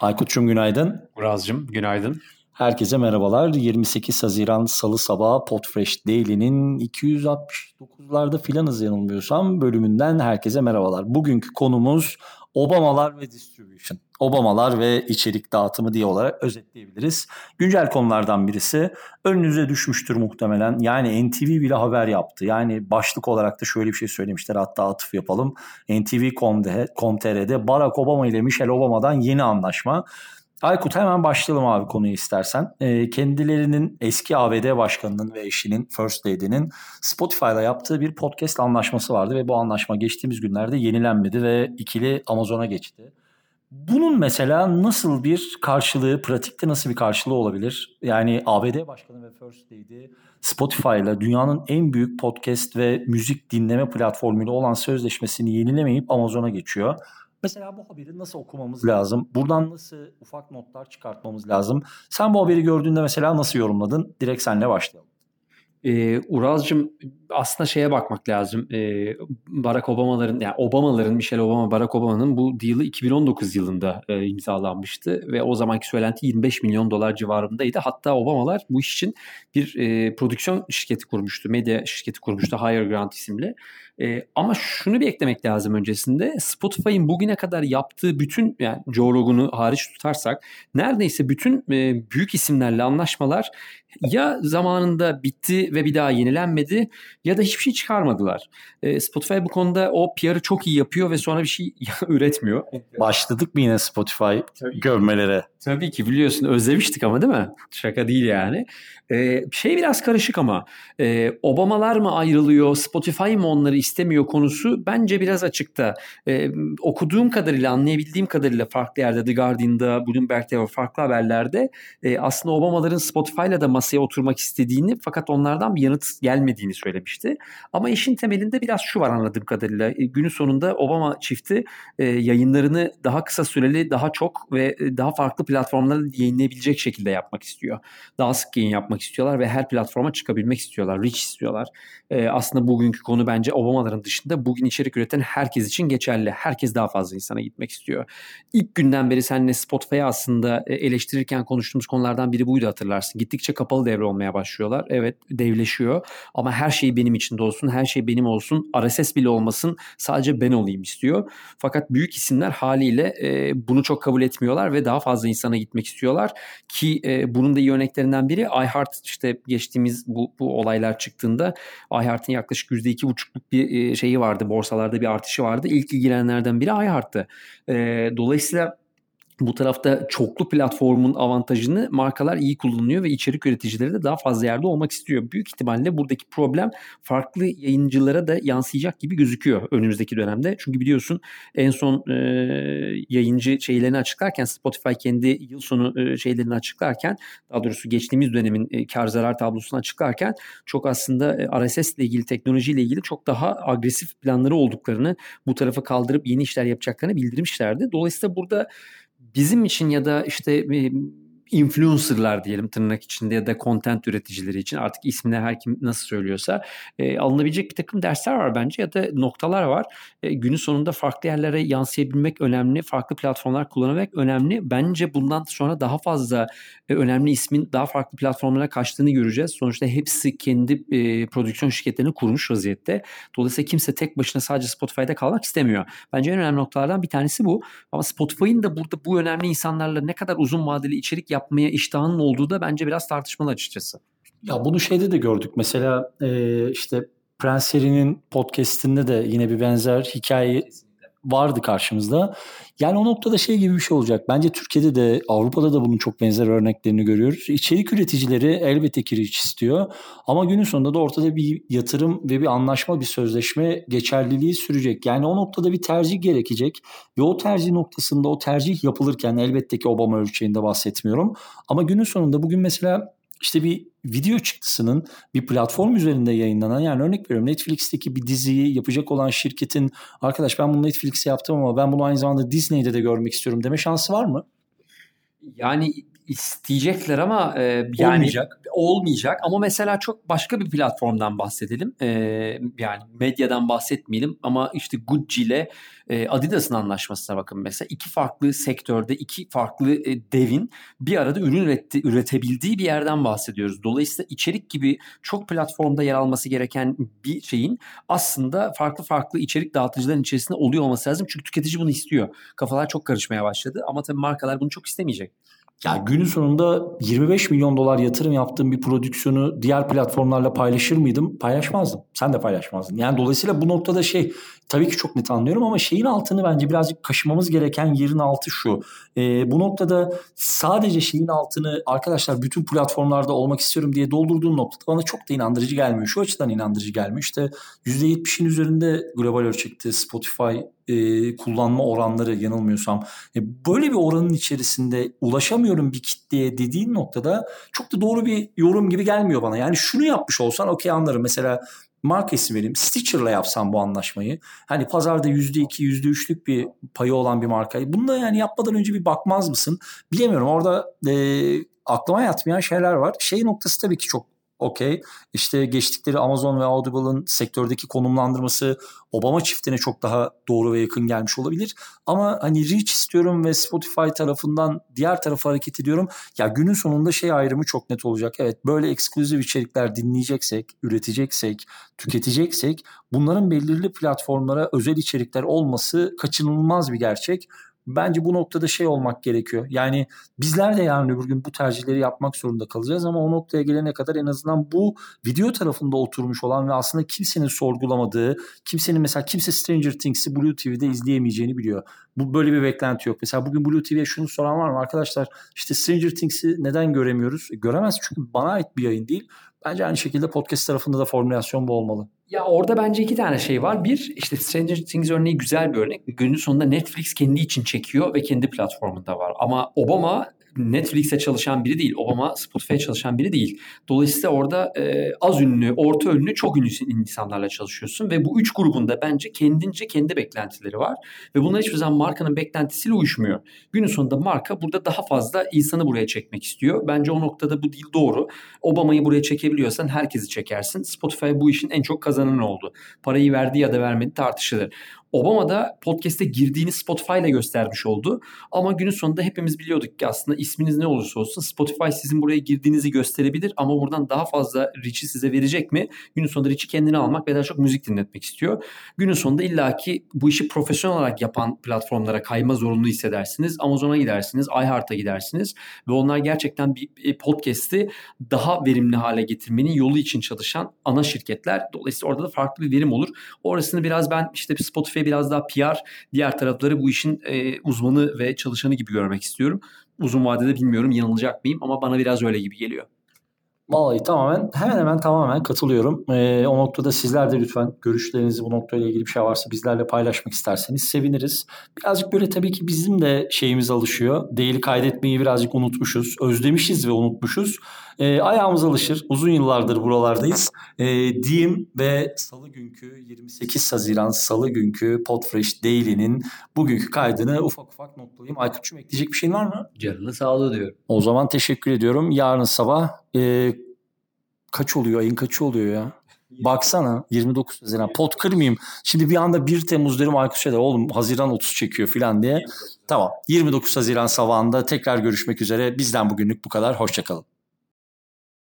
Aykut'cum günaydın. Uraz'cım günaydın. Herkese merhabalar. 28 Haziran Salı sabahı Podfresh Daily'nin 269'larda filanız yanılmıyorsam bölümünden herkese merhabalar. Bugünkü konumuz Obamalar ve distribution. Obamalar ve içerik dağıtımı diye olarak özetleyebiliriz. Güncel konulardan birisi önünüze düşmüştür muhtemelen. Yani NTV bile haber yaptı. Yani başlık olarak da şöyle bir şey söylemişler hatta atıf yapalım. NTV.com.tr'de Barack Obama ile Michelle Obama'dan yeni anlaşma. Aykut hemen başlayalım abi konuyu istersen. E, kendilerinin eski ABD başkanının ve eşinin First Lady'nin Spotify'la yaptığı bir podcast anlaşması vardı ve bu anlaşma geçtiğimiz günlerde yenilenmedi ve ikili Amazon'a geçti. Bunun mesela nasıl bir karşılığı, pratikte nasıl bir karşılığı olabilir? Yani ABD Başkanı ve First Lady Spotify'la dünyanın en büyük podcast ve müzik dinleme platformuyla olan sözleşmesini yenilemeyip Amazon'a geçiyor. Mesela bu haberi nasıl okumamız lazım? Buradan nasıl ufak notlar çıkartmamız lazım? Sen bu haberi gördüğünde mesela nasıl yorumladın? Direkt senle başlayalım. Ee, Uraz'cığım aslında şeye bakmak lazım. Ee, Barack Obama'ların yani Obama'ların Michelle Obama Barack Obama'nın bu deal'ı 2019 yılında e, imzalanmıştı ve o zamanki söylenti 25 milyon dolar civarındaydı. Hatta Obamalar bu iş için bir e, prodüksiyon şirketi kurmuştu, medya şirketi kurmuştu Higher Ground isimli. E, ama şunu bir eklemek lazım öncesinde. Spotify'ın bugüne kadar yaptığı bütün yani Joe Rogan'ı hariç tutarsak neredeyse bütün e, büyük isimlerle anlaşmalar ya zamanında bitti ve bir daha yenilenmedi ya da hiçbir şey çıkarmadılar. E, Spotify bu konuda o PR'ı çok iyi yapıyor ve sonra bir şey üretmiyor. Başladık mı yine Spotify Tabii görmelere? Tabii ki biliyorsun özlemiştik ama değil mi? Şaka değil yani. Ee, şey biraz karışık ama e, Obamalar mı ayrılıyor, Spotify mı onları istemiyor konusu bence biraz açıkta. Ee, okuduğum kadarıyla, anlayabildiğim kadarıyla farklı yerde, The Guardian'da, Bloomberg'de ve farklı haberlerde e, aslında Obamaların Spotify'la da masaya oturmak istediğini fakat onlardan bir yanıt gelmediğini söylemişti. Ama işin temelinde biraz şu var anladığım kadarıyla. E, günün sonunda Obama çifti e, yayınlarını daha kısa süreli, daha çok ve e, daha farklı platformlarda yayınlayabilecek şekilde yapmak istiyor. Daha sık yayın yapmak istiyorlar ve her platforma çıkabilmek istiyorlar. Reach istiyorlar. Ee, aslında bugünkü konu bence Obamaların dışında bugün içerik üreten herkes için geçerli. Herkes daha fazla insana gitmek istiyor. İlk günden beri seninle Spotify'ı aslında e, eleştirirken konuştuğumuz konulardan biri buydu hatırlarsın. Gittikçe kapalı devre olmaya başlıyorlar. Evet devleşiyor ama her şey benim içinde olsun, her şey benim olsun, RSS bile olmasın sadece ben olayım istiyor. Fakat büyük isimler haliyle e, bunu çok kabul etmiyorlar ve daha fazla insana gitmek istiyorlar ki e, bunun da iyi örneklerinden biri iHeart işte geçtiğimiz bu, bu olaylar çıktığında iHeart'ın yaklaşık %2,5'luk bir e, şeyi vardı borsalarda bir artışı vardı. İlk ilgilenenlerden biri iHeart'tı. E, dolayısıyla bu tarafta çoklu platformun avantajını markalar iyi kullanıyor ve içerik üreticileri de daha fazla yerde olmak istiyor. Büyük ihtimalle buradaki problem farklı yayıncılara da yansıyacak gibi gözüküyor önümüzdeki dönemde. Çünkü biliyorsun en son e, yayıncı şeylerini açıklarken Spotify kendi yıl sonu e, şeylerini açıklarken daha doğrusu geçtiğimiz dönemin e, kar zarar tablosunu açıklarken çok aslında e, RSS ile ilgili teknolojiyle ilgili çok daha agresif planları olduklarını bu tarafa kaldırıp yeni işler yapacaklarını bildirmişlerdi. Dolayısıyla burada bizim için ya da işte influencerlar diyelim tırnak içinde ya da content üreticileri için artık ismini her kim nasıl söylüyorsa e, alınabilecek bir takım dersler var bence ya da noktalar var. E, günün sonunda farklı yerlere yansıyabilmek önemli. Farklı platformlar kullanabilmek önemli. Bence bundan sonra daha fazla e, önemli ismin daha farklı platformlara kaçtığını göreceğiz. Sonuçta hepsi kendi e, prodüksiyon şirketlerini kurmuş vaziyette. Dolayısıyla kimse tek başına sadece Spotify'da kalmak istemiyor. Bence en önemli noktalardan bir tanesi bu. Ama Spotify'ın da burada bu önemli insanlarla ne kadar uzun vadeli içerik yapmaya iştahının olduğu da bence biraz tartışmalı açıkçası. Ya bunu şeyde de gördük. Mesela e, işte Prens podcastinde de yine bir benzer hikaye vardı karşımızda. Yani o noktada şey gibi bir şey olacak. Bence Türkiye'de de Avrupa'da da bunun çok benzer örneklerini görüyoruz. İçerik üreticileri elbette ki reach istiyor. Ama günün sonunda da ortada bir yatırım ve bir anlaşma, bir sözleşme geçerliliği sürecek. Yani o noktada bir tercih gerekecek. Ve o tercih noktasında o tercih yapılırken elbette ki Obama ölçeğinde bahsetmiyorum. Ama günün sonunda bugün mesela işte bir video çıktısının bir platform üzerinde yayınlanan yani örnek veriyorum Netflix'teki bir diziyi yapacak olan şirketin arkadaş ben bunu Netflix'e yaptım ama ben bunu aynı zamanda Disney'de de görmek istiyorum deme şansı var mı? Yani isteyecekler ama e, yani olmayacak. olmayacak ama mesela çok başka bir platformdan bahsedelim. E, yani medyadan bahsetmeyelim ama işte Gucci ile e, Adidas'ın anlaşmasına bakın mesela iki farklı sektörde iki farklı e, devin bir arada ürün üretti, üretebildiği bir yerden bahsediyoruz. Dolayısıyla içerik gibi çok platformda yer alması gereken bir şeyin aslında farklı farklı içerik dağıtıcıların içerisinde oluyor olması lazım. Çünkü tüketici bunu istiyor. Kafalar çok karışmaya başladı ama tabii markalar bunu çok istemeyecek. Ya günün sonunda 25 milyon dolar yatırım yaptığım bir prodüksiyonu diğer platformlarla paylaşır mıydım? Paylaşmazdım. Sen de paylaşmazdın. Yani dolayısıyla bu noktada şey tabii ki çok net anlıyorum ama şeyin altını bence birazcık kaşımamız gereken yerin altı şu. E, bu noktada sadece şeyin altını arkadaşlar bütün platformlarda olmak istiyorum diye doldurduğun noktada bana çok da inandırıcı gelmiyor. Şu açıdan inandırıcı gelmiyor. İşte %70'in üzerinde global ölçekte Spotify e, kullanma oranları yanılmıyorsam e, böyle bir oranın içerisinde ulaşamıyorum bir kitleye dediğin noktada çok da doğru bir yorum gibi gelmiyor bana. Yani şunu yapmış olsan okey anlarım. Mesela marka ismi vereyim. Stitcher'la yapsam bu anlaşmayı. Hani pazarda %2, %3'lük bir payı olan bir markayı. Bunda yani yapmadan önce bir bakmaz mısın? Bilemiyorum. Orada e, aklıma yatmayan şeyler var. Şey noktası tabii ki çok okey. İşte geçtikleri Amazon ve Audible'ın sektördeki konumlandırması Obama çiftine çok daha doğru ve yakın gelmiş olabilir. Ama hani Reach istiyorum ve Spotify tarafından diğer tarafa hareket ediyorum. Ya günün sonunda şey ayrımı çok net olacak. Evet böyle ekskluzif içerikler dinleyeceksek, üreteceksek, tüketeceksek bunların belirli platformlara özel içerikler olması kaçınılmaz bir gerçek. Bence bu noktada şey olmak gerekiyor. Yani bizler de yarın öbür gün bu tercihleri yapmak zorunda kalacağız ama o noktaya gelene kadar en azından bu video tarafında oturmuş olan ve aslında kimsenin sorgulamadığı, kimsenin mesela kimse Stranger Things'i Blue TV'de izleyemeyeceğini biliyor. Bu böyle bir beklenti yok. Mesela bugün Blue TV'ye şunu soran var mı? Arkadaşlar işte Stranger Things'i neden göremiyoruz? E, göremez çünkü bana ait bir yayın değil. Bence aynı şekilde podcast tarafında da formülasyon bu olmalı. Ya orada bence iki tane şey var. Bir işte Stranger Things örneği güzel bir örnek. Günün sonunda Netflix kendi için çekiyor ve kendi platformunda var. Ama Obama Netflix'e çalışan biri değil. Obama Spotify'a çalışan biri değil. Dolayısıyla orada e, az ünlü, orta ünlü, çok ünlü insanlarla çalışıyorsun ve bu üç grubunda bence kendince kendi beklentileri var ve bunlar hiçbir zaman markanın beklentisiyle uyuşmuyor. Günün sonunda marka burada daha fazla insanı buraya çekmek istiyor. Bence o noktada bu değil doğru. Obama'yı buraya çekebiliyorsan herkesi çekersin. Spotify bu işin en çok kazananı oldu. Parayı verdi ya da vermedi tartışılır. Obama da podcast'e girdiğini Spotify ile göstermiş oldu. Ama günün sonunda hepimiz biliyorduk ki aslında isminiz ne olursa olsun Spotify sizin buraya girdiğinizi gösterebilir ama buradan daha fazla reach'i size verecek mi? Günün sonunda reach'i kendine almak ve daha çok müzik dinletmek istiyor. Günün sonunda illaki bu işi profesyonel olarak yapan platformlara kayma zorunlu hissedersiniz. Amazon'a gidersiniz, iHeart'a gidersiniz ve onlar gerçekten bir podcast'i daha verimli hale getirmenin yolu için çalışan ana şirketler. Dolayısıyla orada da farklı bir verim olur. Orasını biraz ben işte Spotify biraz daha PR, diğer tarafları bu işin e, uzmanı ve çalışanı gibi görmek istiyorum. Uzun vadede bilmiyorum yanılacak mıyım ama bana biraz öyle gibi geliyor. Vallahi tamamen hemen hemen tamamen katılıyorum. Ee, o noktada sizler de lütfen görüşlerinizi bu noktayla ilgili bir şey varsa bizlerle paylaşmak isterseniz seviniriz. Birazcık böyle tabii ki bizim de şeyimiz alışıyor. Değil kaydetmeyi birazcık unutmuşuz. Özlemişiz ve unutmuşuz. Ee, ayağımız alışır. Uzun yıllardır buralardayız. Ee, diyeyim ve salı günkü 28 Haziran salı günkü Podfresh Daily'nin bugünkü kaydını ufak ufak notlayayım. Aykut'cum ekleyecek bir şeyin var mı? Canını sağlığı diyorum. O zaman teşekkür ediyorum. Yarın sabah e, kaç oluyor? Ayın kaçı oluyor ya? Baksana 29 Haziran. Pot kırmayayım. Şimdi bir anda 1 Temmuz derim Aykut Şeder oğlum Haziran 30 çekiyor filan diye. Tamam 29 Haziran sabahında tekrar görüşmek üzere. Bizden bugünlük bu kadar. Hoşçakalın.